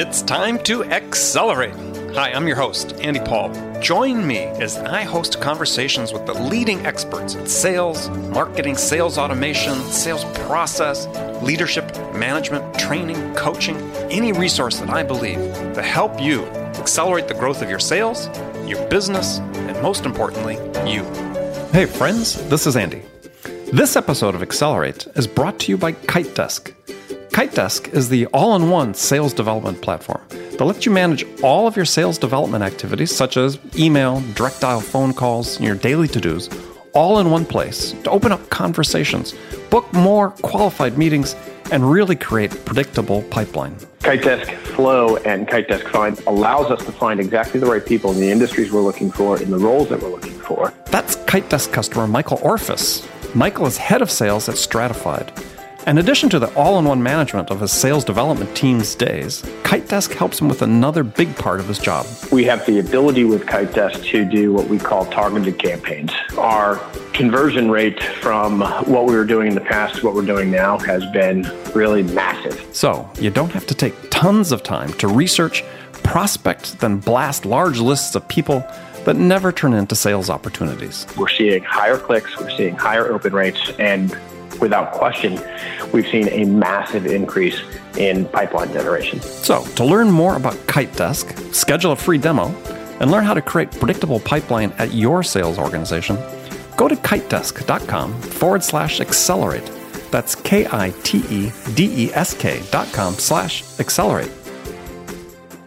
It's time to accelerate. Hi, I'm your host, Andy Paul. Join me as I host conversations with the leading experts in sales, marketing, sales automation, sales process, leadership, management, training, coaching, any resource that I believe to help you accelerate the growth of your sales, your business, and most importantly, you. Hey, friends, this is Andy. This episode of Accelerate is brought to you by Kite Desk. KiteDesk is the all in one sales development platform that lets you manage all of your sales development activities, such as email, direct dial phone calls, and your daily to dos, all in one place to open up conversations, book more qualified meetings, and really create predictable pipeline. KiteDesk Flow and KiteDesk Find allows us to find exactly the right people in the industries we're looking for, in the roles that we're looking for. That's KiteDesk customer Michael Orphis. Michael is head of sales at Stratified in addition to the all in one management of his sales development team's days, KiteDesk helps him with another big part of his job. We have the ability with KiteDesk to do what we call targeted campaigns. Our conversion rate from what we were doing in the past to what we're doing now has been really massive. So you don't have to take tons of time to research, prospect, then blast large lists of people that never turn into sales opportunities. We're seeing higher clicks, we're seeing higher open rates, and without question, we've seen a massive increase in pipeline generation. So, to learn more about Kite Desk, schedule a free demo, and learn how to create predictable pipeline at your sales organization, go to kitedesk.com forward slash accelerate. That's K I T E D E S K dot com slash accelerate.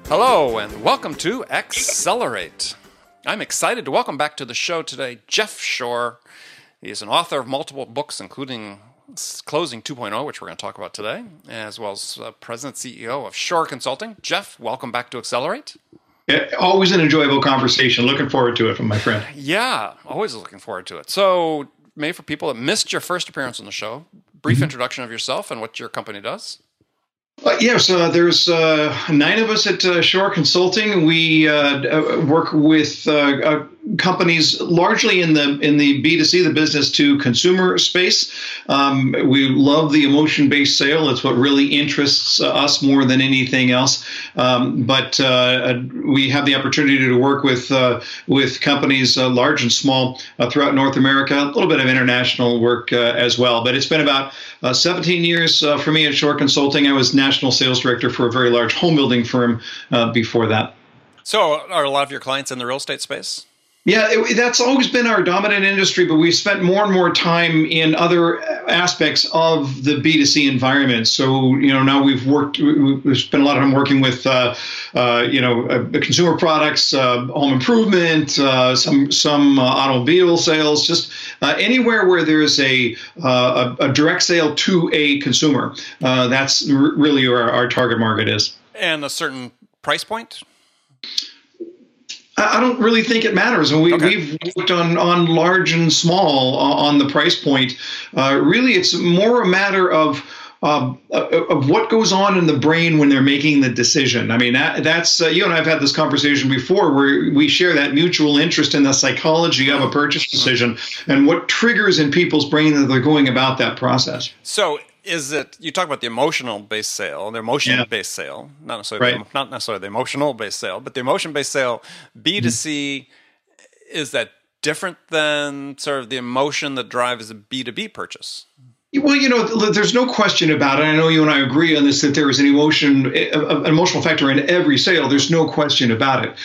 Hello, and welcome to Accelerate. I'm excited to welcome back to the show today Jeff Shore. He is an author of multiple books, including Closing 2.0, which we're going to talk about today, as well as uh, President CEO of Shore Consulting. Jeff, welcome back to Accelerate. Yeah, always an enjoyable conversation. Looking forward to it from my friend. Yeah, always looking forward to it. So, maybe for people that missed your first appearance on the show, brief mm-hmm. introduction of yourself and what your company does. Uh, yes, uh, there's uh, nine of us at uh, Shore Consulting. We uh, uh, work with companies largely in the in the B2C, the business to consumer space. Um, we love the emotion based sale. It's what really interests uh, us more than anything else. Um, but uh, uh, we have the opportunity to work with with companies large and small throughout North America. A little bit of international work as well. But it's been about 17 years for me at Shore Consulting. I was national sales director for a very large home building firm uh, before that. So, are a lot of your clients in the real estate space? Yeah, it, that's always been our dominant industry, but we've spent more and more time in other aspects of the B2C environment. So, you know, now we've worked, we've spent a lot of time working with, uh, uh, you know, uh, consumer products, uh, home improvement, uh, some some uh, automobile sales, just anywhere where there's a, a, a direct sale to a consumer. that's r- really where our target market is. And a certain price point. I don't really think it matters. And we, okay. we've worked on, on large and small on the price point. Uh, really, it's more a matter of uh, of what goes on in the brain when they're making the decision. I mean, that, that's uh, you and I've had this conversation before, where we share that mutual interest in the psychology of a purchase decision and what triggers in people's brain that they're going about that process. So, is it you talk about the emotional based sale the emotion yeah. based sale not necessarily right. the, not necessarily the emotional based sale but the emotion based sale b2c mm-hmm. is that different than sort of the emotion that drives a b2b purchase well, you know, there's no question about it. I know you and I agree on this that there is an emotion, an emotional factor in every sale. There's no question about it.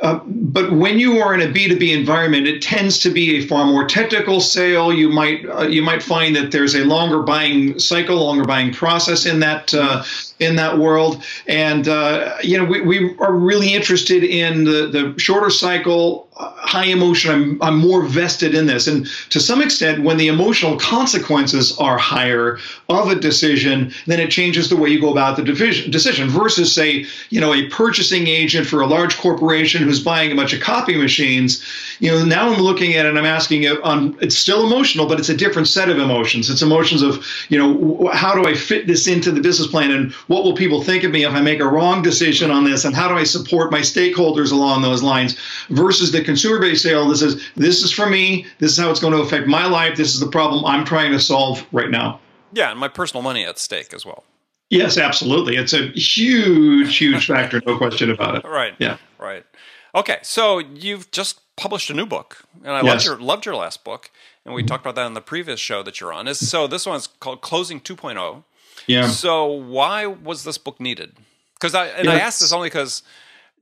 Uh, but when you are in a B2B environment, it tends to be a far more technical sale. You might uh, you might find that there's a longer buying cycle, longer buying process in that uh, in that world. And uh, you know, we, we are really interested in the the shorter cycle, high emotion. I'm, I'm more vested in this. And to some extent when the emotional consequences are higher of a decision then it changes the way you go about the division, decision versus say you know a purchasing agent for a large corporation who's buying a bunch of copy machines you know now i'm looking at it and i'm asking it on it's still emotional but it's a different set of emotions it's emotions of you know how do i fit this into the business plan and what will people think of me if i make a wrong decision on this and how do i support my stakeholders along those lines versus the consumer based sale that says, this is for me, this is how it's going to affect my life, this is the problem I'm trying to solve right now. Yeah, and my personal money at stake as well. Yes, absolutely. It's a huge, huge factor, no question about it. Right. Yeah. Right. Okay, so you've just published a new book, and I Yes. loved your loved your last book, and we talked about that on the previous show that you're on. So this one's called Closing 2.0. Yeah. So why was this book needed? Because I and I asked this only because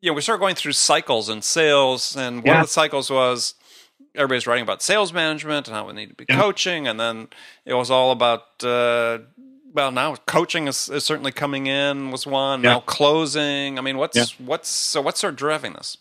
you know we started going through cycles in sales, and one Yeah. of the cycles was everybody's writing about sales management and how we need to be Yeah. coaching, and then it was all about. Uh, well, now coaching is, is certainly coming in was one. Yeah. Now closing. I mean, what's Yeah. what's so what's sort of driving this?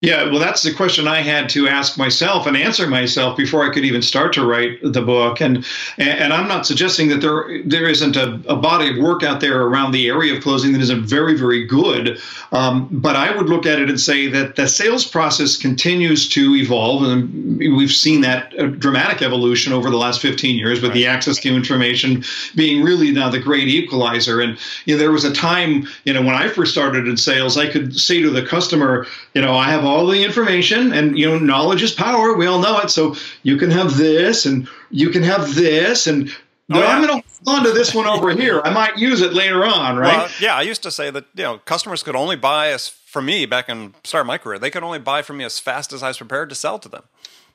Yeah, well, that's the question I had to ask myself and answer myself before I could even start to write the book. And and I'm not suggesting that there there isn't a, a body of work out there around the area of closing that isn't very very good. Um, but I would look at it and say that the sales process continues to evolve, and we've seen that uh, dramatic evolution over the last 15 years with the access to information being really now the great equalizer. And you know, there was a time, you know, when I first started in sales, I could say to the customer, you know, I have all the information, and you know, knowledge is power. We all know it. So you can have this, and you can have this, and oh, no, Oh, yeah. I'm going to hold on to this one over here. I might use it later on, right? Well, yeah, I used to say that you know customers could only buy as from me back in start of my career. They could only buy from me as fast as I was prepared to sell to them.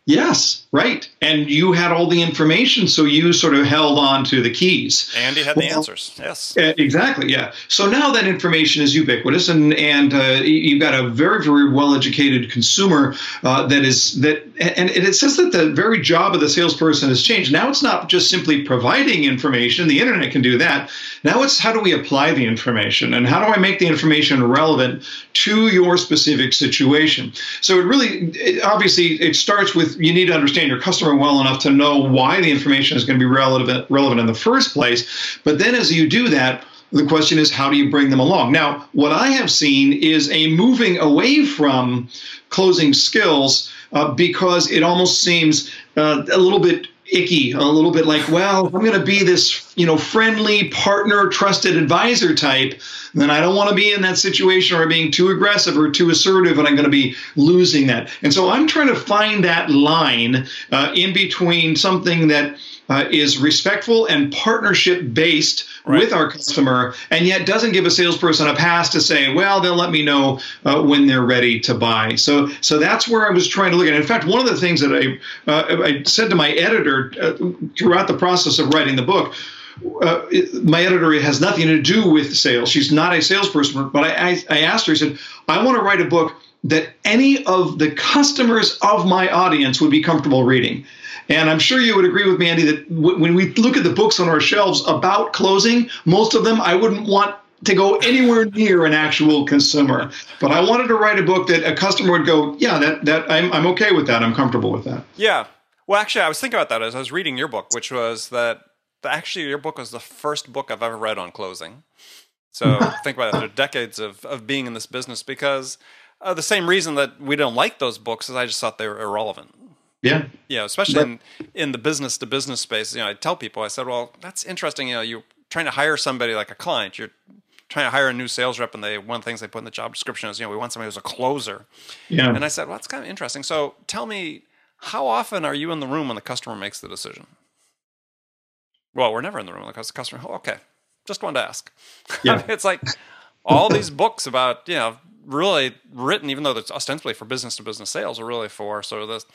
Yes, right. And you had all the information, so you sort of held on to the keys. Andy had the answers. Yes. Uh, Exactly. Yeah. So now that information is ubiquitous, and and uh, you've got a very very well educated consumer uh, that is that, and, and it says that the very job of the salesperson has changed. Now it's not just simply providing information. The internet can do that. Now it's how do we apply the information, and how do I make the information relevant to your specific situation. So it really, it, obviously, it starts with you need to understand your customer well enough to know why the information is going to be relevant relevant in the first place. But then as you do that, the question is how do you bring them along? Now, what I have seen is a moving away from closing skills uh, because it almost seems uh, a little bit icky, a little bit like, well, I'm going to be this, you know, friendly partner, trusted advisor type, then I don't want to be in that situation or being too aggressive or too assertive, and I'm going to be losing that. And so I'm trying to find that line uh, in between something that uh, is respectful and partnership based Right. with our customer, and yet doesn't give a salesperson a pass to say, well, they'll let me know uh, when they're ready to buy. So, so that's where I was trying to look at. In fact, one of the things that I uh, I said to my editor uh, throughout the process of writing the book. Uh, it- my editor has nothing to do with sales. She's not a salesperson, but I, I, I asked her. I said, I want to write a book that any of the customers of my audience would be comfortable reading. And I'm sure you would agree with me, Andy, that w- when we look at the books on our shelves about closing, most of them I wouldn't want to go anywhere near an actual consumer. But I wanted to write a book that a customer would go, yeah, that that I'm I'm okay with that. I'm comfortable with that. Yeah. Well, actually, I was thinking about that as I was reading your book, which was that actually your book was the first book I've ever read on closing. So think about it. There are decades of, of being in this business because uh, the same reason that we don't like those books is I just thought they were irrelevant. Yeah. you know, especially in, in the business to business space, you know, I tell people, I said, well, that's interesting. You know, you're trying to hire somebody like a client, you're trying to hire a new sales rep, and they one of the things they put in the job description is, you know, we want somebody who's a closer. Yeah. And I said, well, that's kind of interesting. So tell me, how often are you in the room when the customer makes the decision? Well, we're never in the room when the customer. Oh, okay, just wanted to ask. Yeah. it's like all these books about you know really written, even though it's ostensibly for business to business sales, are really for sort of this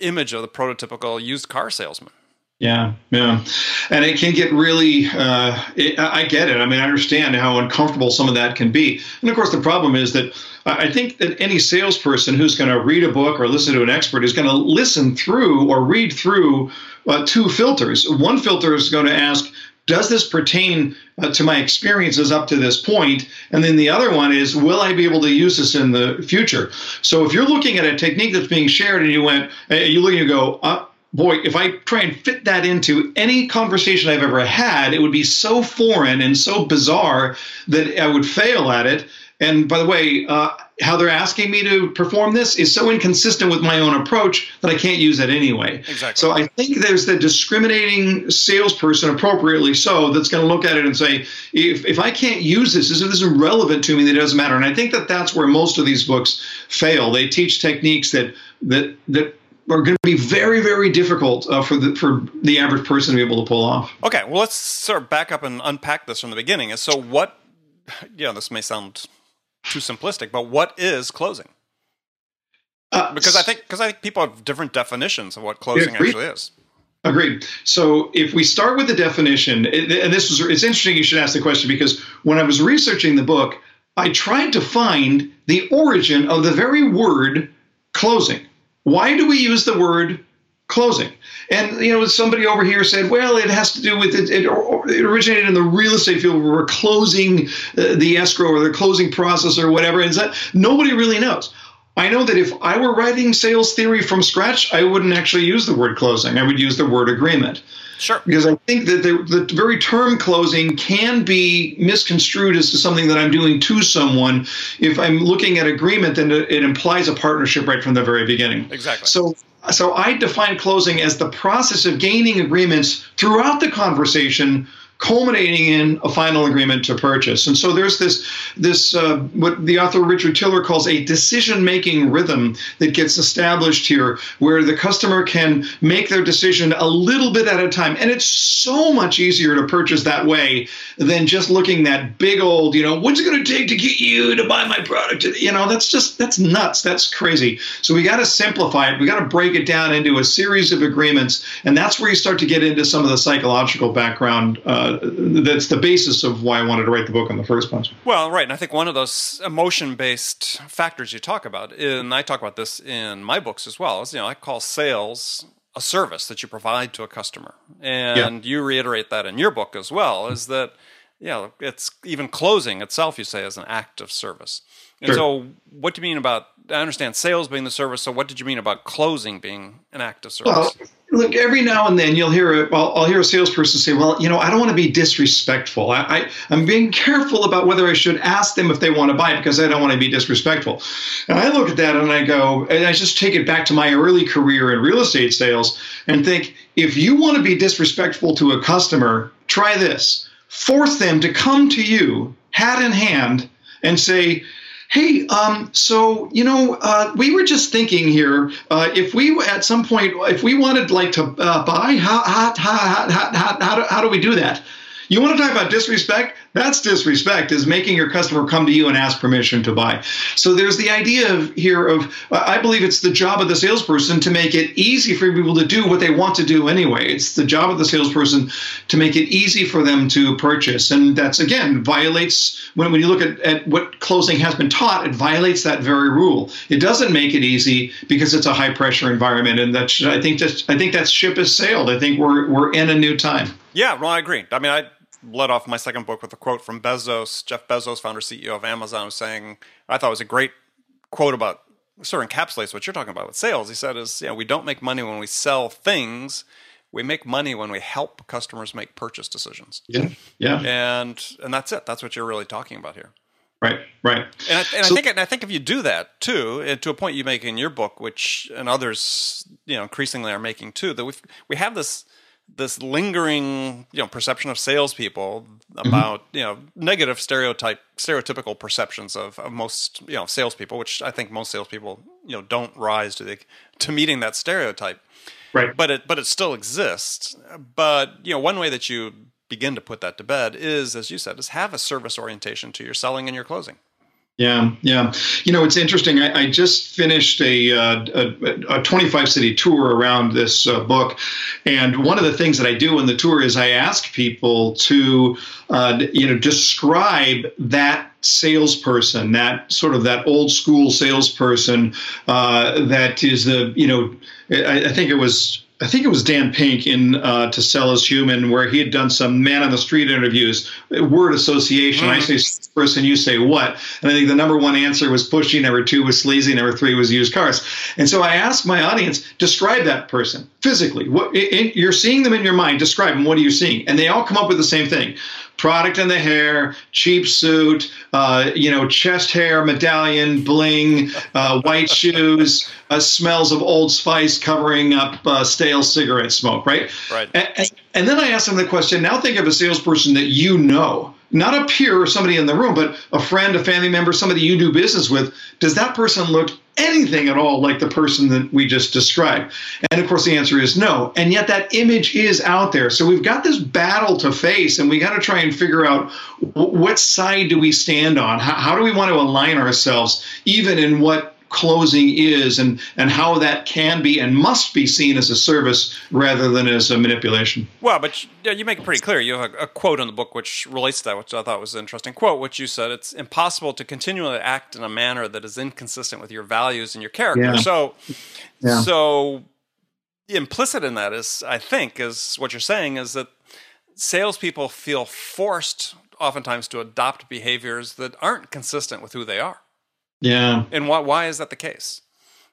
image of the prototypical used car salesman. Yeah, yeah, and it can get really. Uh, it, I get it. I mean, I understand how uncomfortable some of that can be. And of course, the problem is that I I think that any salesperson who's going to read a book or listen to an expert is going to listen through or read through uh, two filters. One filter is going to ask. Does this pertain uh, to my experiences up to this point? And then the other one is, will I be able to use this in the future? So if you're looking at a technique that's being shared and you went, uh, you look and you go, uh, boy, if I try and fit that into any conversation I've ever had, it would be so foreign and so bizarre that I would fail at it. And by the way, uh, how they're asking me to perform this is so inconsistent with my own approach that I can't use it anyway. Exactly. So I think there's the discriminating salesperson, appropriately so, that's going to look at it and say, if, if I can't use this, if this isn't relevant to me, then it doesn't matter. And I think that that's where most of these books fail. They teach techniques that that that are going to be very, very difficult uh, for the for the average person to be able to pull off. Okay, well, let's sort of back up and unpack this from the beginning. And so, what? Yeah, this may sound too simplistic, but what is closing? Uh, because I think because I think people have different definitions of what closing actually is. Agreed. So if we start with the definition, and this was it's interesting you should ask the question because when I was researching the book, I tried to find the origin of the very word closing. Why do we use the word closing? And you know, somebody over here said, "Well, it has to do with it. It, it originated in the real estate field where we're closing uh, the escrow or the closing process or whatever." And that nobody really knows. I know that if I were writing sales theory from scratch, I wouldn't actually use the word closing. I would use the word agreement. Sure. Because I think that the, the very term closing can be misconstrued as to something that I'm doing to someone. If I'm looking at agreement, then it implies a partnership right from the very beginning. Exactly. So so I define closing as the process of gaining agreements throughout the conversation culminating in a final agreement to purchase. And so there's this this uh, what the author Richard Tiller calls a decision making rhythm that gets established here, where the customer can make their decision a little bit at a time, and it's so much easier to purchase that way than just looking that big old you know what's it going to take to get you to buy my product. You know that's just that's nuts. That's crazy. So we got to simplify it. We got to break it down into a series of agreements, and that's where you start to get into some of the psychological background. Uh, uh, that's the basis of why I wanted to write the book in the first place. Well, right, and I think one of those emotion-based factors you talk about, and I talk about this in my books as well, is you know I call sales a service that you provide to a customer, and yeah. you reiterate that in your book as well. Is that yeah, it's even closing itself, you say, is an act of service. And sure. so, what do you mean about? I understand sales being the service. So, what did you mean about closing being an act of service? Well, look, every now and then you'll hear a, I'll, I'll hear a salesperson say, "Well, you know, I don't want to be disrespectful. I, I I'm being careful about whether I should ask them if they want to buy it because I don't want to be disrespectful." And I look at that and I go, and I just take it back to my early career in real estate sales and think, if you want to be disrespectful to a customer, try this: force them to come to you, hat in hand, and say Hey, um, so you know, uh, we were just thinking here. Uh, if we at some point, if we wanted like to uh, buy, how how, how, how, how, how, do, how do we do that? You want to talk about disrespect? That's disrespect, is making your customer come to you and ask permission to buy. So there's the idea of here of, I believe it's the job of the salesperson to make it easy for people to do what they want to do anyway. It's the job of the salesperson to make it easy for them to purchase. And that's, again, violates, when, when you look at, at what closing has been taught, it violates that very rule. It doesn't make it easy because it's a high pressure environment. And that's, I think that, I think that ship has sailed. I think we're, we're in a new time. Yeah, well, I agree. I mean, I led off my second book with a quote from Bezos, Jeff Bezos, founder CEO of Amazon, was saying, I thought it was a great quote about sort of encapsulates what you're talking about with sales. He said, "Is you know, we don't make money when we sell things." We make money when we help customers make purchase decisions. Yeah, yeah, and and that's it. That's what you're really talking about here. Right, right. And, I, and so, I think and I think if you do that too, to a point you make in your book, which and others you know increasingly are making too, that we we have this this lingering you know perception of salespeople mm-hmm. about mm-hmm. you know negative stereotype stereotypical perceptions of, of most you know salespeople, which I think most salespeople you know don't rise to the to meeting that stereotype. Right. But it but it still exists. But you know one way that you begin to put that to bed is, as you said, is have a service orientation to your selling and your closing. Yeah, yeah. You know, it's interesting. I, I just finished a, uh, a, a 25 city tour around this uh, book, and one of the things that I do in the tour is I ask people to, uh, you know, describe that salesperson, that sort of that old school salesperson uh, that is the, you know, I, I think it was I think it was Dan Pink in uh, To Sell Is Human, where he had done some man on the street interviews, word association. Mm-hmm. I say person, you say what? And I think the number one answer was pushy, number two was sleazy, number three was used cars. And so I asked my audience, describe that person physically. What it, you're seeing them in your mind, describe them. What are you seeing? And they all come up with the same thing product in the hair, cheap suit, uh, you know, chest hair, medallion, bling, uh, white shoes, uh, smells of Old Spice covering up uh, stale cigarette smoke, right? Right. And, and, then I asked them the question. Now think of a salesperson that you know not a peer or somebody in the room, but a friend, a family member, somebody you do business with, does that person look anything at all like the person that we just described? And of course, the answer is no. And yet, that image is out there. So we've got this battle to face, and we got to try and figure out what side do we stand on? How, how do we want to align ourselves, even in what closing is and, and how that can be and must be seen as a service rather than as a manipulation. Well, but you, you make it pretty clear. You have a, a, quote in the book which relates to that, which I thought was an interesting quote, which you said it's impossible to continually act in a manner that is inconsistent with your values and your character. Yeah. So, yeah. so implicit in that is, I think, is what you're saying is that salespeople feel forced oftentimes to adopt behaviors that aren't consistent with who they are. Yeah. And why why is that the case?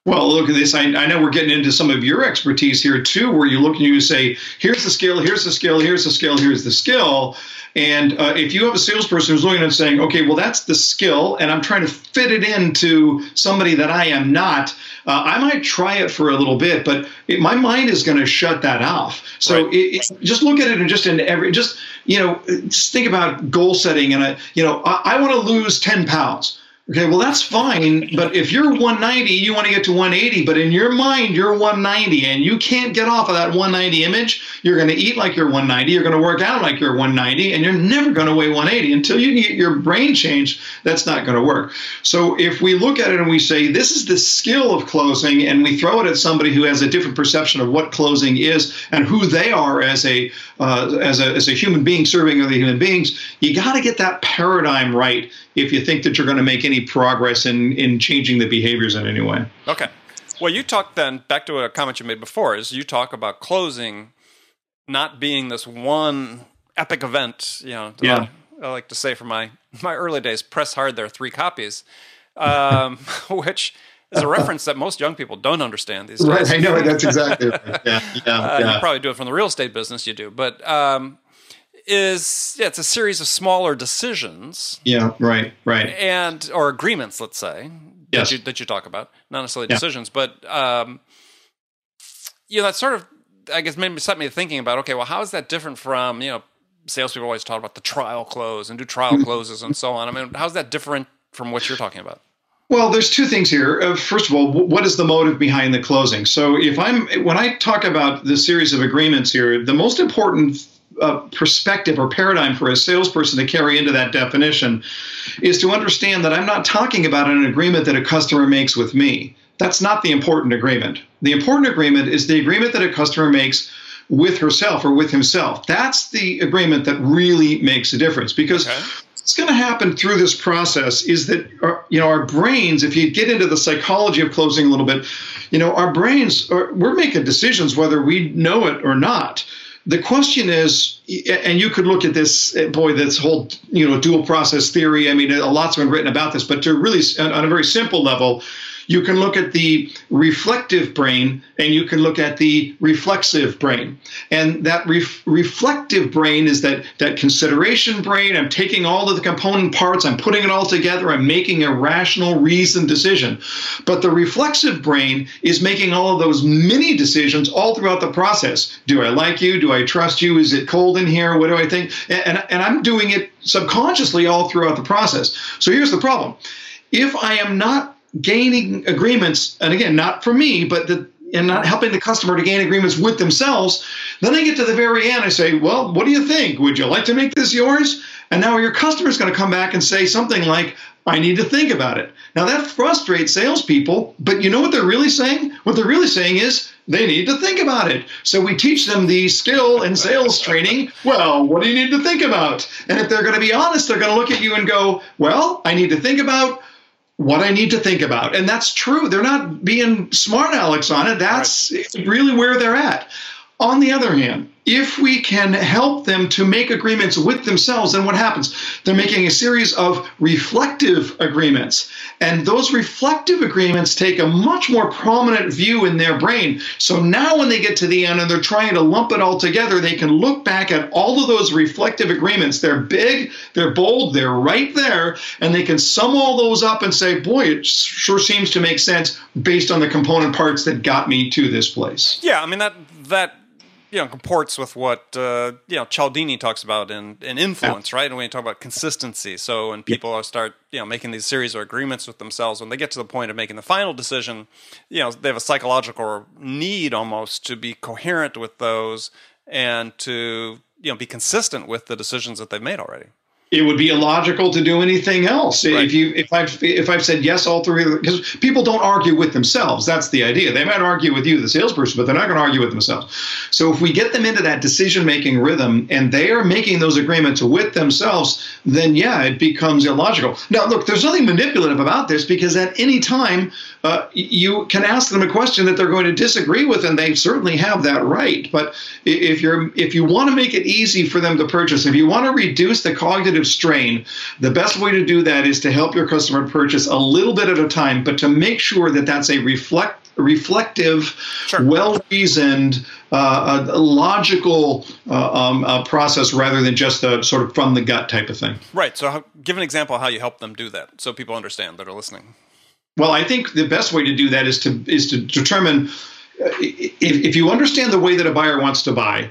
Well, look at this. I, I, know we're getting into some of your expertise here too, where you look and you say, here's the skill, here's the skill, here's the skill, here's the skill. And uh, if you have a salesperson who's looking and saying, okay, well, that's the skill, and I'm trying to fit it into somebody that I am not, uh, I might try it for a little bit, but it, my mind is going to shut that off. So right. it, it, just look at it and just in every, just, you know, just think about goal setting. And, I, you know, I, I want to lose 10 pounds. Okay, well that's fine, but if you're 190, you want to get to 180, but in your mind you're 190 and you can't get off of that 190 image, you're going to eat like you're 190, you're going to work out like you're 190 and you're never going to weigh 180 until you get your brain changed, that's not going to work. So if we look at it and we say this is the skill of closing and we throw it at somebody who has a different perception of what closing is and who they are as a uh, as a as a human being serving other human beings, you got to get that paradigm right if you think that you're going to make any progress in in changing the behaviors in any way. Okay. Well, you talk then back to a comment you made before is you talk about closing not being this one epic event. You know, yeah. I, I like to say from my my early days, press hard. There are three copies, um, which is a reference that most young people don't understand these days. Right, I know that's exactly right. Yeah, yeah, uh, yeah. You probably do it from the real estate business. You do, but um, is yeah, it's a series of smaller decisions. Yeah, right, right. And or agreements, let's say, yes. that you that you talk about, not necessarily yeah. decisions, but um, you know, that sort of I guess maybe set me thinking about okay, well, how is that different from you know, salespeople always talk about the trial close and do trial mm-hmm. closes and so on. I mean, how's that different from what you're talking about? Well, there's two things here. Uh, first of all, what is the motive behind the closing? So, if I'm when I talk about the series of agreements here, the most important uh, perspective or paradigm for a salesperson to carry into that definition is to understand that I'm not talking about an agreement that a customer makes with me. That's not the important agreement. The important agreement is the agreement that a customer makes with herself or with himself. That's the agreement that really makes a difference because okay. what's going to happen through this process is that our, you know our brains if you get into the psychology of closing a little bit, you know our brains are, we're making decisions whether we know it or not the question is, and you could look at this, eh, boy, this whole you know dual process theory. I mean, a lot's been written about this, but to really, on a very simple level, you can look at the reflective brain and you can look at the reflexive brain. And that ref- reflective brain is that, that consideration brain. I'm taking all of the component parts, I'm putting it all together, I'm making a rational, reasoned decision. But the reflexive brain is making all of those mini decisions all throughout the process. Do I like you? Do I trust you? Is it cold in here? What do I think? And, and I'm doing it subconsciously all throughout the process. So here's the problem. If I am not gaining agreements, and again, not for me, but the and not helping the customer to gain agreements with themselves. Then I get to the very end. I say, Well, what do you think? Would you like to make this yours? And now your customer is going to come back and say something like, I need to think about it. Now that frustrates salespeople, but you know what they're really saying? What they're really saying is they need to think about it. So we teach them the skill in sales training. Well, what do you need to think about? And if they're going to be honest, they're going to look at you and go, Well, I need to think about what I need to think about. And that's true. They're not being smart Alex on it. That's right. really where they're at. On the other hand, if we can help them to make agreements with themselves, then what happens? They're making a series of reflective agreements. And those reflective agreements take a much more prominent view in their brain. So now when they get to the end and they're trying to lump it all together, they can look back at all of those reflective agreements. They're big, they're bold, they're right there, and they can sum all those up and say, boy, it sure seems to make sense based on the component parts that got me to this place. Yeah, I mean, that, that you know comports with what uh, you know Cialdini talks about in, in influence, yeah. right? And when you talk about consistency, so when people yeah. start you know making these series of agreements with themselves, when they get to the point of making the final decision, you know they have a psychological need almost to be coherent with those and to you know be consistent with the decisions that they've made already it would be illogical to do anything else right. if you if I've if I've said yes all three because people don't argue with themselves. That's the idea. They might argue with you, the salesperson, but they're not going to argue with themselves. So if we get them into that decision making rhythm and they are making those agreements with themselves, then yeah, it becomes illogical. Now look, there's nothing manipulative about this because at any time uh, you can ask them a question that they're going to disagree with, and they certainly have that right. But if you're if you want to make it easy for them to purchase, if you want to reduce the cognitive strain, the best way to do that is to help your customer purchase a little bit at a time, but to make sure that that's a reflect reflective, sure. well reasoned, uh, logical uh, um, uh, process rather than just a sort of from the gut type of thing. Right. So, how, give an example of how you help them do that so people understand that are listening. Well, I think the best way to do that is to is to determine uh, if, if you understand the way that a buyer wants to buy,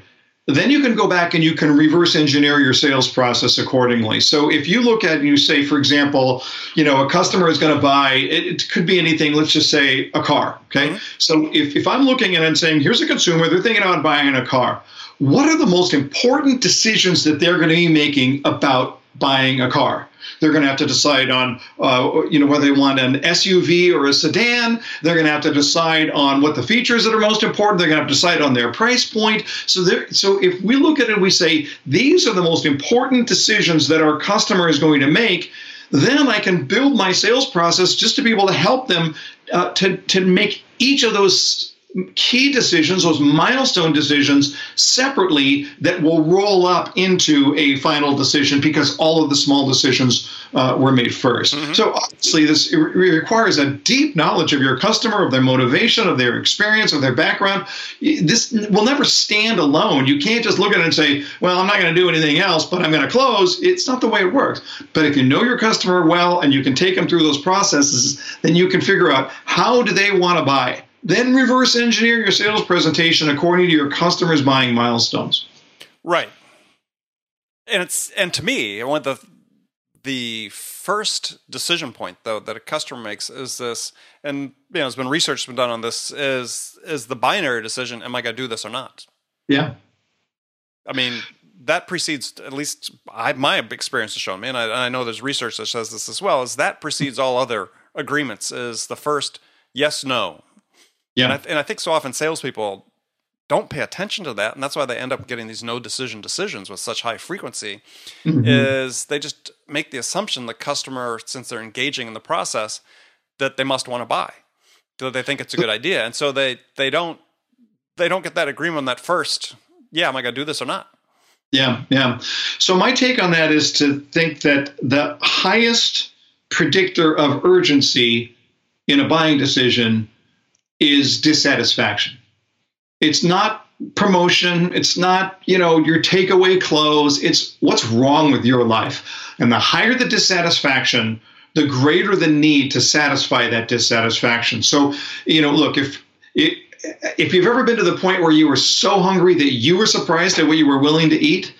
then you can go back and you can reverse engineer your sales process accordingly. So if you look at and you say, for example, you know, a customer is going to buy, it, it, could be anything, let's just say a car. Okay. Mm-hmm. So if, if I'm looking at it and saying, here's a consumer, they're thinking about buying a car. What are the most important decisions that they're going to be making about buying a car? They're going to have to decide on, uh, you know, whether they want an SUV or a sedan. They're going to have to decide on what the features that are most important. They're going to have to decide on their price point. So, so if we look at it, we say these are the most important decisions that our customer is going to make. Then I can build my sales process just to be able to help them uh, to to make each of those key decisions, those milestone decisions, separately that will roll up into a final decision because all of the small decisions uh, were made 1st mm-hmm. So obviously, this requires a deep knowledge of your customer, of their motivation, of their experience, of their background. This will never stand alone. You can't just look at it and say, "Well, I'm not going to do anything else, but I'm going to close." It's not the way it works. But if you know your customer well and you can take them through those processes, then you can figure out how do they want to buy then reverse engineer your sales presentation according to your customers' buying milestones. Right. And it's and to me, one of the the first decision point though that a customer makes is this and you know there's been research been done on this is is the binary decision am i going to do this or not yeah i mean that precedes at least I, my experience has shown me and I, I know there's research that says this as well is that precedes all other agreements is the first yes no yeah. And I, and I think so often salespeople don't pay attention to that, and that's why they end up getting these no decision decisions with such high frequency. Mm-hmm. Is they just make the assumption the customer, since they're engaging in the process, that they must want to buy, that they think it's a good idea, and so they they don't they don't get that agreement on that first. Yeah, am I going to do this or not? Yeah, yeah. So my take on that is to think that the highest predictor of urgency in a buying decision is dissatisfaction. It's not promotion. It's not, you know, your takeaway close. It's what's wrong with your life. And the higher the dissatisfaction, the greater the need to satisfy that dissatisfaction. So, you know, look, if it, if you've ever been to the point where you were so hungry that you were surprised at what you were willing to eat,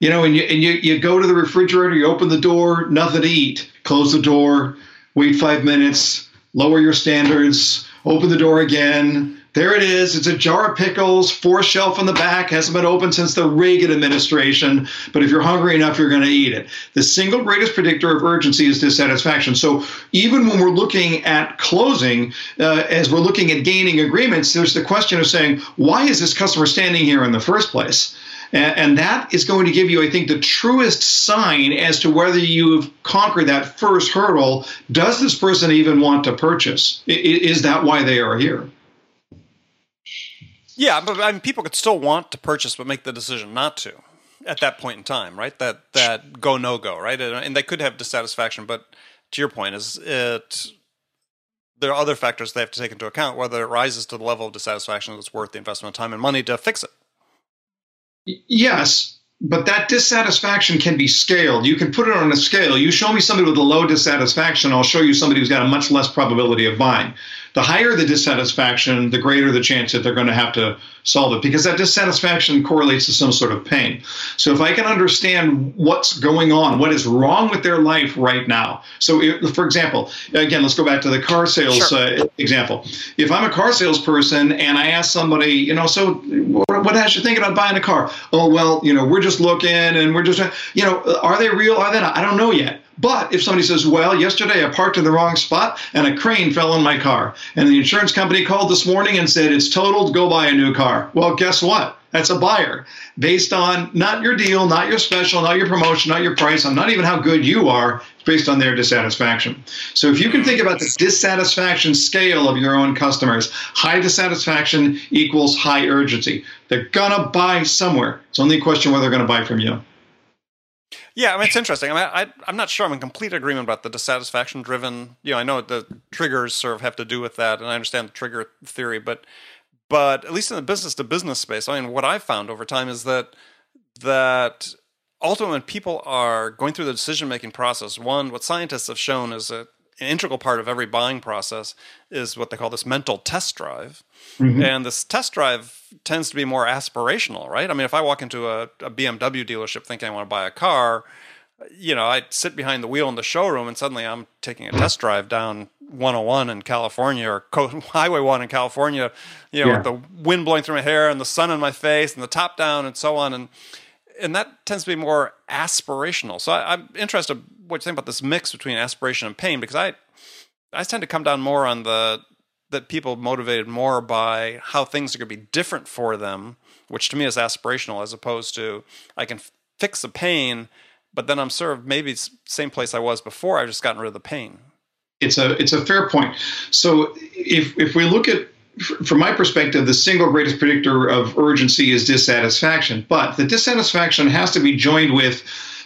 you know, and you and you, you go to the refrigerator, you open the door, nothing to eat, close the door, wait five minutes, lower your standards, Open the door again. There it is. It's a jar of pickles, four shelf in the back, hasn't been opened since the Reagan administration. But if you're hungry enough, you're going to eat it. The single greatest predictor of urgency is dissatisfaction. So even when we're looking at closing, uh, as we're looking at gaining agreements, there's the question of saying, why is this customer standing here in the first place? And, that is going to give you, I think, the truest sign as to whether you've conquered that first hurdle. Does this person even want to purchase? Is that why they are here? Yeah, but I mean, people could still want to purchase, but make the decision not to at that point in time, right? That that go no go, right? And they could have dissatisfaction, but to your point, is it there are other factors they have to take into account whether it rises to the level of dissatisfaction that's worth the investment of time and money to fix it. Yes, but that dissatisfaction can be scaled. You can put it on a scale. You show me somebody with a low dissatisfaction, I'll show you somebody who's got a much less probability of buying. The higher the dissatisfaction, the greater the chance that they're going to have to solve it because that dissatisfaction correlates to some sort of pain. So if I can understand what's going on, what is wrong with their life right now. So, if, for example, again, let's go back to the car sales sure. uh, example. If I'm a car salesperson and I ask somebody, you know, so what has you thinking about buying a car? Oh, well, you know, we're just looking and we're just, you know, are they real? Are they not? I don't know yet. But if somebody says, well, yesterday I parked in the wrong spot and a crane fell on my car, and the insurance company called this morning and said, it's totaled, go buy a new car. Well, guess what? That's a buyer based on not your deal, not your special, not your promotion, not your price, on not even how good you are, based on their dissatisfaction. So if you can think about the dissatisfaction scale of your own customers, high dissatisfaction equals high urgency. They're gonna buy somewhere. It's only a question whether they're gonna buy from you. Yeah, I mean, it's interesting. I mean, I, I'm not sure I'm in complete agreement about the dissatisfaction driven. You know, I know the triggers sort of have to do with that, and I understand the trigger theory, but but at least in the business to business space, I mean, what I've found over time is that that ultimately when people are going through the decision making process, one, what scientists have shown is that an integral part of every buying process is what they call this mental test drive. Mm-hmm. And this test drive tends to be more aspirational, right? I mean, if I walk into a, a, BMW dealership thinking I want to buy a car, you know, I sit behind the wheel in the showroom and suddenly I'm taking a test drive down 101 in California or Highway 1 in California, you know, yeah. with the wind blowing through my hair and the sun in my face and the top down and so on. And and that tends to be more aspirational. So I, am interested what you think about this mix between aspiration and pain because I I tend to come down more on the that people motivated more by how things are going to be different for them, which to me is aspirational, as opposed to I can f- fix the pain, but then I'm sort of maybe same place I was before. I've just gotten rid of the pain. It's a it's a fair point. So if if we look at from my perspective, the single greatest predictor of urgency is dissatisfaction. But the dissatisfaction has to be joined with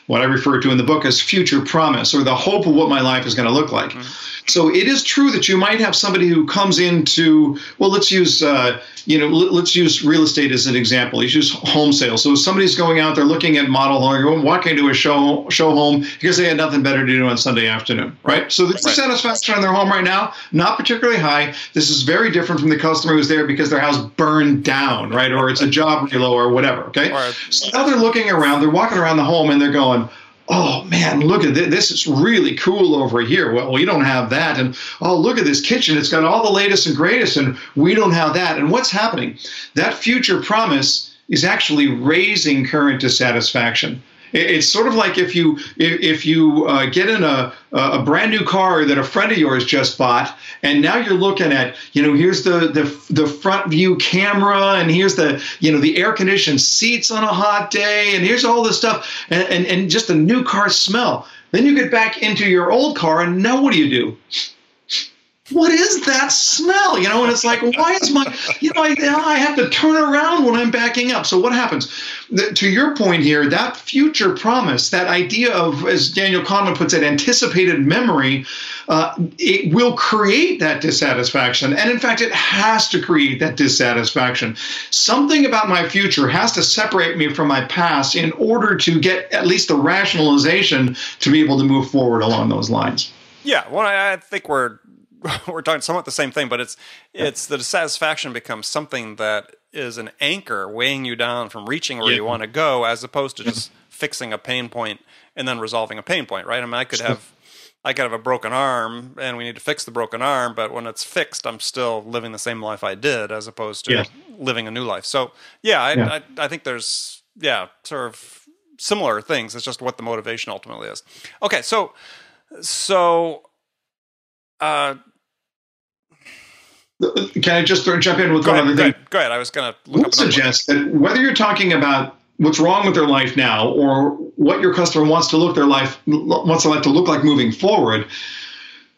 what I refer to in the book as future promise or the hope of what my life is going to look like. Mm-hmm. So it is true that you might have somebody who comes into, well, let's use, uh, you know, let's use real estate as an example. Let's use home sales. So somebody's going out there looking at model home, walking into a show show home because they had nothing better to do on Sunday afternoon, right? So the right. satisfaction on their home right now, not particularly high. This is very different from the customer who's there because their house burned down, right? Or it's a job relo or whatever, okay? Right. So now they're looking around, they're walking around the home and they're going, oh man, look at this. This is really cool over here. Well, we don't have that. And oh, look at this kitchen. It's got all the latest and greatest, and we don't have that. And what's happening? That future promise is actually raising current dissatisfaction. It's sort of like if you if you uh, get in a a brand new car that a friend of yours just bought, and now you're looking at you know here's the the the front view camera, and here's the you know the air conditioned seats on a hot day, and here's all this stuff, and and, and just the new car smell. Then you get back into your old car, and now what do you do? what is that smell? You know, and it's like, why is my, you know, I, I have to turn around when I'm backing up. So what happens? To your point here, that future promise, that idea of, as Daniel Kahneman puts it, anticipated memory, uh, it will create that dissatisfaction. And in fact, it has to create that dissatisfaction. Something about my future has to separate me from my past in order to get at least the rationalization to be able to move forward along those lines. Yeah, well, I think we're we're talking somewhat the same thing, but it's it's the dissatisfaction becomes something that is an anchor weighing you down from reaching where yeah. you want to go, as opposed to just fixing a pain point and then resolving a pain point, right? I mean, I could have I could have a broken arm and we need to fix the broken arm, but when it's fixed, I'm still living the same life I did, as opposed to yeah. living a new life. So yeah, I, yeah. I, I think there's yeah sort of similar things. It's just what the motivation ultimately is. Okay, so so. Uh, can I just jump in with go one ahead, other thing? Go ahead. I was going to suggest that whether you're talking about what's wrong with their life now or what your customer wants to look their life wants their life to look like moving forward,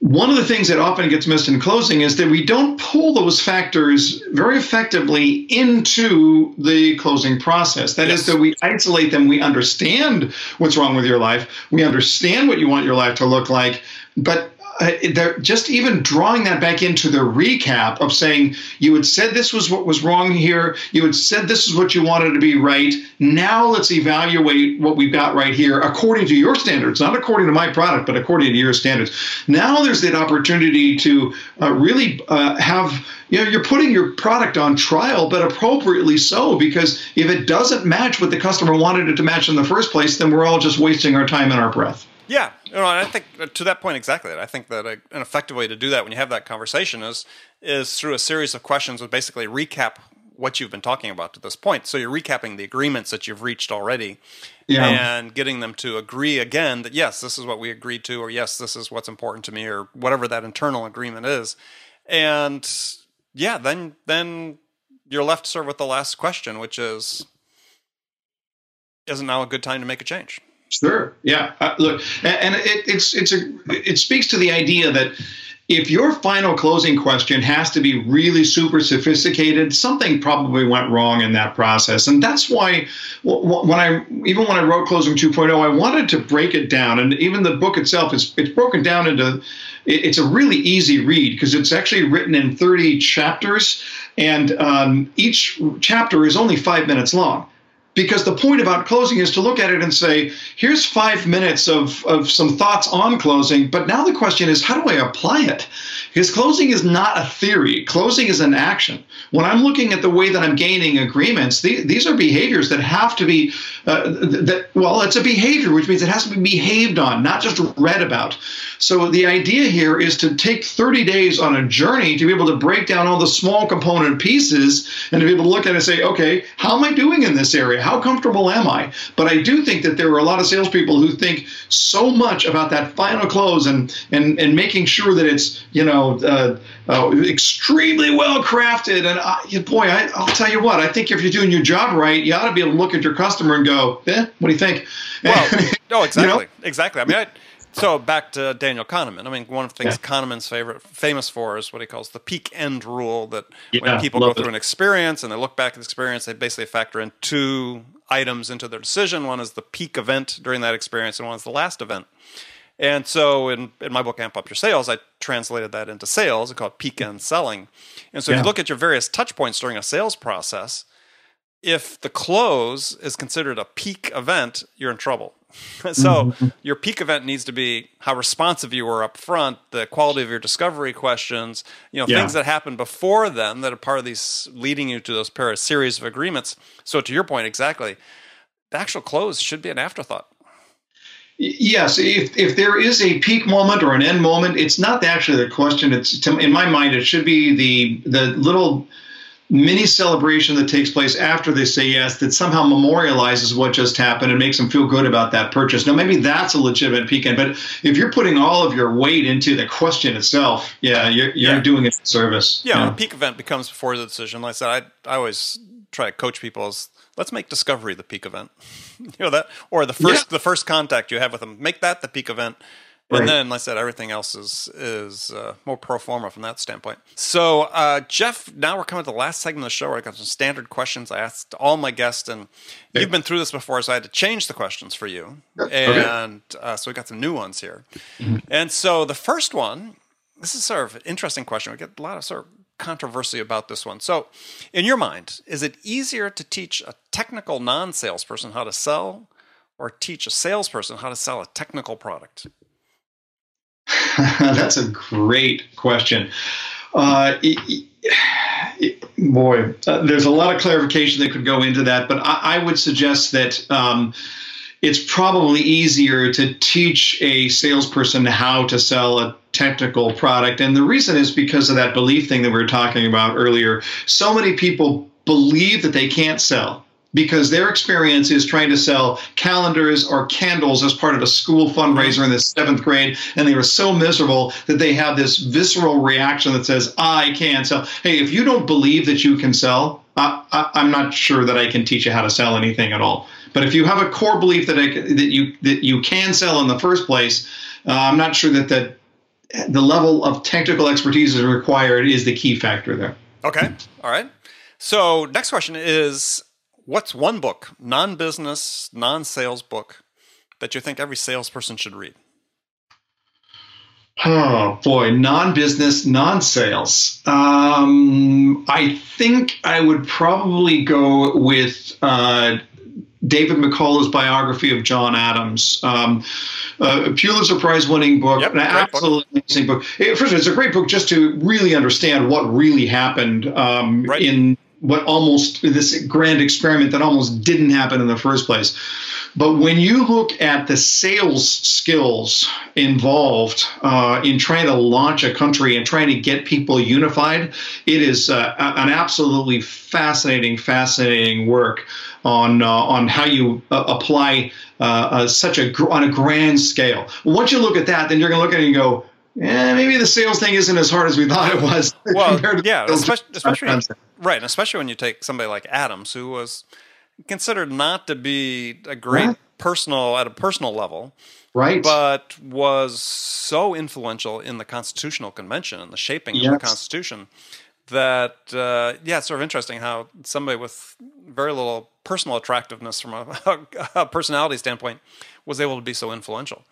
one of the things that often gets missed in closing is that we don't pull those factors very effectively into the closing process. That yes. is, that we isolate them. We understand what's wrong with your life. We understand what you want your life to look like. But uh, they're just even drawing that back into the recap of saying you had said this was what was wrong here. You had said this is what you wanted to be right. Now let's evaluate what we've got right here according to your standards not according to my product but according to your standards. Now there's that opportunity to uh, really uh, have you know you're putting your product on trial but appropriately so because if it doesn't match what the customer wanted it to match in the first place then we're all just wasting our time and our breath yeah, you know, I think uh, to that point exactly. I think that an effective way to do that when you have that conversation is is through a series of questions with basically recap what you've been talking about to this point. So you're recapping the agreements that you've reached already, yeah. and getting them to agree again that yes, this is what we agreed to, or yes, this is what's important to me, or whatever that internal agreement is. And yeah, then then you're left served with the last question, which is, isn't now a good time to make a change? Sure. Yeah. Uh, look, and it, it's it's a it speaks to the idea that if your final closing question has to be really super sophisticated, something probably went wrong in that process. And that's why when I even when I wrote Closing 2.0, I wanted to break it down. And even the book itself is it's broken down into it's a really easy read because it's actually written in 30 chapters, and um, each chapter is only five minutes long because the point about closing is to look at it and say, here's five minutes of, of some thoughts on closing, but now the question is, how do I apply it? Because closing is not a theory, closing is an action. When I'm looking at the way that I'm gaining agreements, the, these are behaviors that have to be, uh, that, well, it's a behavior, which means it has to be behaved on, not just read about. So the idea here is to take 30 days on a journey to be able to break down all the small component pieces and to be able to look at it and say, okay, how am I doing in this area? How comfortable am I? But I do think that there are a lot of salespeople who think so much about that final close and and and making sure that it's you know uh, uh, extremely well crafted. And I, boy, I, will tell you what, I think if you're doing your job right, you ought to be able to look at your customer and go, eh, what do you think? Well, no, exactly, you know? exactly. I mean, I, so back to Daniel Kahneman. I mean, one of the things yeah. Kahneman's favorite, famous for is what he calls the peak end rule. That yeah, when people go through it. an experience and they look back at the experience, they basically factor in two items into their decision. One is the peak event during that experience, and one is the last event. And so, in, in my book, Amp Up Your Sales, I translated that into sales. I call it peak end selling. And so, yeah. if you look at your various touch points during a sales process, if the close is considered a peak event, you're in trouble so mm-hmm. your peak event needs to be how responsive you were up front, the quality of your discovery questions, you know, yeah. things that happen before then that are part of these leading you to those pair of series of agreements. So to your point, exactly, the actual close should be an afterthought. Yes, if, if there is a peak moment or an end moment, it's not actually the question. It's in my mind, it should be the the little mini celebration that takes place after they say yes that somehow memorializes what just happened and makes them feel good about that purchase. Now, maybe that's a legitimate peak-end, but if you're putting all of your weight into the question itself, yeah, you're, you're yeah. doing it service. Yeah, yeah. peak event becomes before the decision. Like I said, I, I always try to coach people as let's make discovery the peak event. you know that, or the first yeah. the first contact you have with them, make that the peak event Right. And then, like I said, everything else is is uh, more pro forma from that standpoint. So, uh, Jeff, now we're coming to the last segment of the show where I got some standard questions I asked all my guests, and okay. you've been through this before, so I had to change the questions for you. And okay. uh, so we got some new ones here. Mm-hmm. And so the first one, this is sort of an interesting question. We get a lot of sort of controversy about this one. So, in your mind, is it easier to teach a technical non salesperson how to sell or teach a salesperson how to sell a technical product? That's a great question. Uh, it, it, boy, uh, there's a lot of clarification that could go into that, but I, I would suggest that um, it's probably easier to teach a salesperson how to sell a technical product. And the reason is because of that belief thing that we were talking about earlier. So many people believe that they can't sell because their experience is trying to sell calendars or candles as part of a school fundraiser in the seventh grade, and they were so miserable that they have this visceral reaction that says, "I can't sell." Hey, if you don't believe that you can sell, I, am not sure that I can teach you how to sell anything at all. But if you have a core belief that I, that you that you can sell in the first place, uh, I'm not sure that that the level of technical expertise is required is the key factor there. Okay, all right. So next question is what's one book, non business, non sales book, that you think every salesperson should read? Oh boy, non-business, non-sales. Um, I think I would probably go with uh, David McCullough's biography of John Adams. Um, uh, Pulitzer Prize winning book, Yep, an great book. absolutely amazing book. Eh, First of all, it's a great book just to really understand what really happened um, Right. in what almost this grand experiment that almost didn't happen in the first place. But when you look at the sales skills involved uh, in trying to launch a country and trying to get people unified, it is uh, an absolutely fascinating, fascinating work on uh, on how you uh, apply uh, uh, such a gr- on a grand scale. Once you look at that, then you're going to look at it and go. Eh, maybe the sales thing isn't as hard as we thought it was. Well, compared to yeah, especially, especially right, and especially when you take somebody like Adams, who was considered not to be a great personal at a personal level, right? but was so influential in the Constitutional Convention and the shaping of the Constitution that uh, yeah, it's sort of interesting how somebody with very little personal attractiveness from a, a personality standpoint was able to be so influential.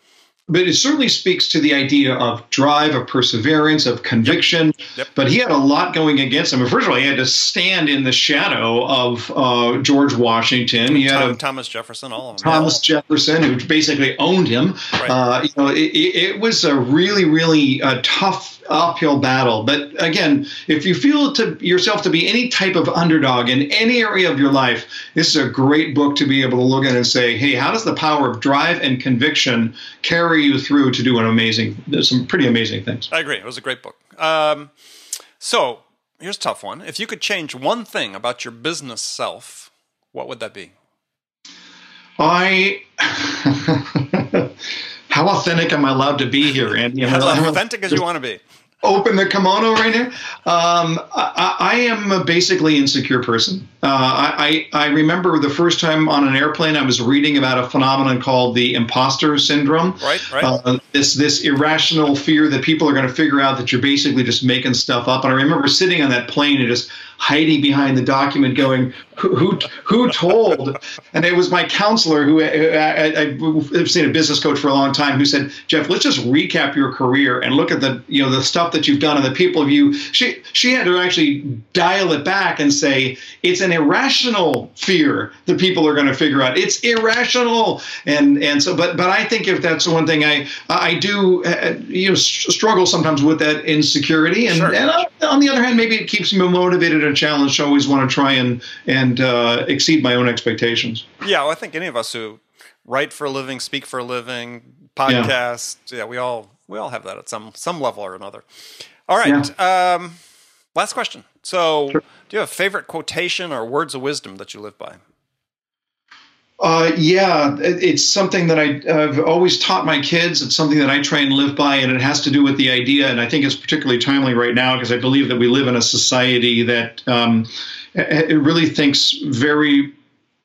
but it certainly speaks to the idea of drive, of perseverance, of conviction. Yep. But he had a lot going against him. First of all, he had to stand in the shadow of uh, George Washington. He had Tom- a Thomas Jefferson, all of them. Thomas Jefferson, who basically owned him. Right. Uh, you know, it, it it was a really, really uh, tough uphill battle. But again, if you feel to yourself to be any type of underdog in any area of your life, this is a great book to be able to look at and say, hey, how does the power of drive and conviction carry you through to do an amazing, some pretty amazing things? I agree. It was a great book. Um, so here's a tough one. If you could change one thing about your business self, what would that be? I. How authentic am I allowed to be here, Andy? As authentic as you want to be. Open the kimono right here. Um, I, I am a basically insecure person. Uh, I, I I remember the first time on an airplane I was reading about a phenomenon called the imposter syndrome. Right, right. Uh, this this irrational fear that people are going to figure out that you're basically just making stuff up. And I remember sitting on that plane and just hiding behind the document, going, "Who who, who told?" And it was my counselor who I, I, I've seen a business coach for a long time who said, "Jeff, let's just recap your career and look at the you know the stuff that you've done and the people of you." She she had to actually dial it back and say it's an irrational fear that people are going to figure out. It's irrational, and and so but but I think if that's the one thing I do uh, you know struggle sometimes with that insecurity, and, Sure. and uh, on the other hand, maybe it keeps me motivated and challenged. to always want to try and and uh, exceed my own expectations. Yeah, well, I think any of us who write for a living, speak for a living, podcast, yeah, we all we all have that at some some level or another. All right. Um, last question. So, do you have a favorite quotation or words of wisdom that you live by? Uh, yeah, it's something that I, I've always taught my kids. It's something that I try and live by, and it has to do with the idea. And I think it's particularly timely right now because I believe that we live in a society that um, really thinks very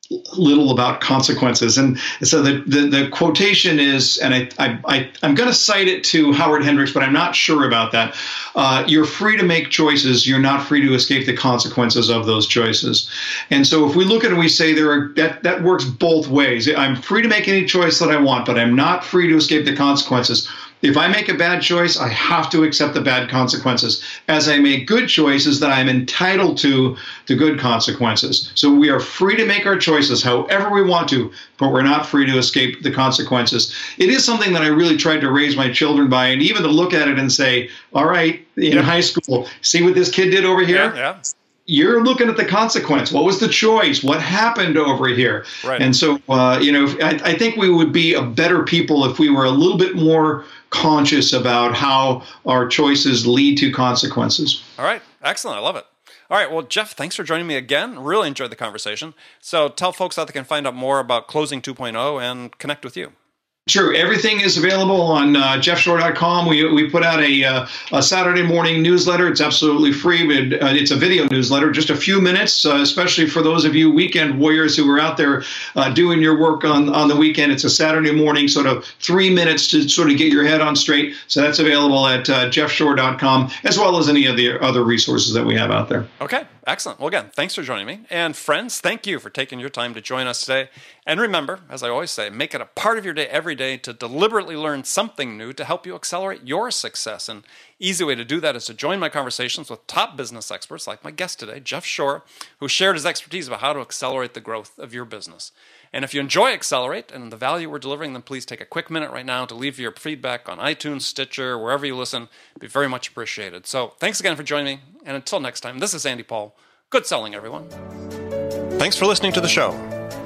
little about consequences. And so the, the, the quotation is, and I, I, I, I'm going to cite it to Howard Hendricks, but I'm not sure about that. Uh, you're free to make choices. You're not free to escape the consequences of those choices. And so if we look at it we say there are, that, that works both ways. I'm free to make any choice that I want, but I'm not free to escape the consequences. If I make a bad choice, I have to accept the bad consequences. As I make good choices, that I'm entitled to the good consequences. So we are free to make our choices however we want to, but we're not free to escape the consequences. It is something that I really tried to raise my children by, and even to look at it and say, all right, in high school, see what this kid did over here? Yeah, yeah. you're looking at the consequence. What was the choice? What happened over here? Right. And so, uh, you know, I, I think we would be a better people if we were a little bit more conscious about how our choices lead to consequences. All right. Excellent. I love it. All right. Well, Jeff, thanks for joining me again. Really enjoyed the conversation. So tell folks how they can find out more about Closing 2.0 and connect with you. Sure. Everything is available on uh, jeffshore.com. We, we put out a, uh, a Saturday morning newsletter. It's absolutely free. But, uh, it's a video newsletter, just a few minutes, uh, especially for those of you weekend warriors who are out there uh, doing your work on, on the weekend. It's a Saturday morning, sort of three minutes to sort of get your head on straight. So that's available at uh, jeffshore.com, as well as any of the other resources that we have out there. Okay. Excellent. Well, again, thanks for joining me. And friends, thank you for taking your time to join us today. And remember, as I always say, make it a part of your day every day to deliberately learn something new to help you accelerate your success. And easy way to do that is to join my conversations with top business experts like my guest today, Jeff Shore, who shared his expertise about how to accelerate the growth of your business. And if you enjoy Accelerate and the value we're delivering, then please take a quick minute right now to leave your feedback on iTunes, Stitcher, wherever you listen. It'd be very much appreciated. So thanks again for joining me. And until next time, this is Andy Paul. Good selling, everyone. Thanks for listening to the show.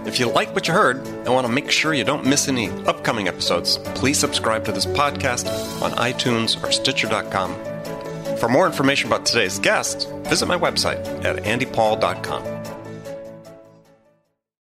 If you like what you heard and want to make sure you don't miss any upcoming episodes, please subscribe to this podcast on iTunes or Stitcher.com. For more information about today's guest, visit my website at andypaul.com.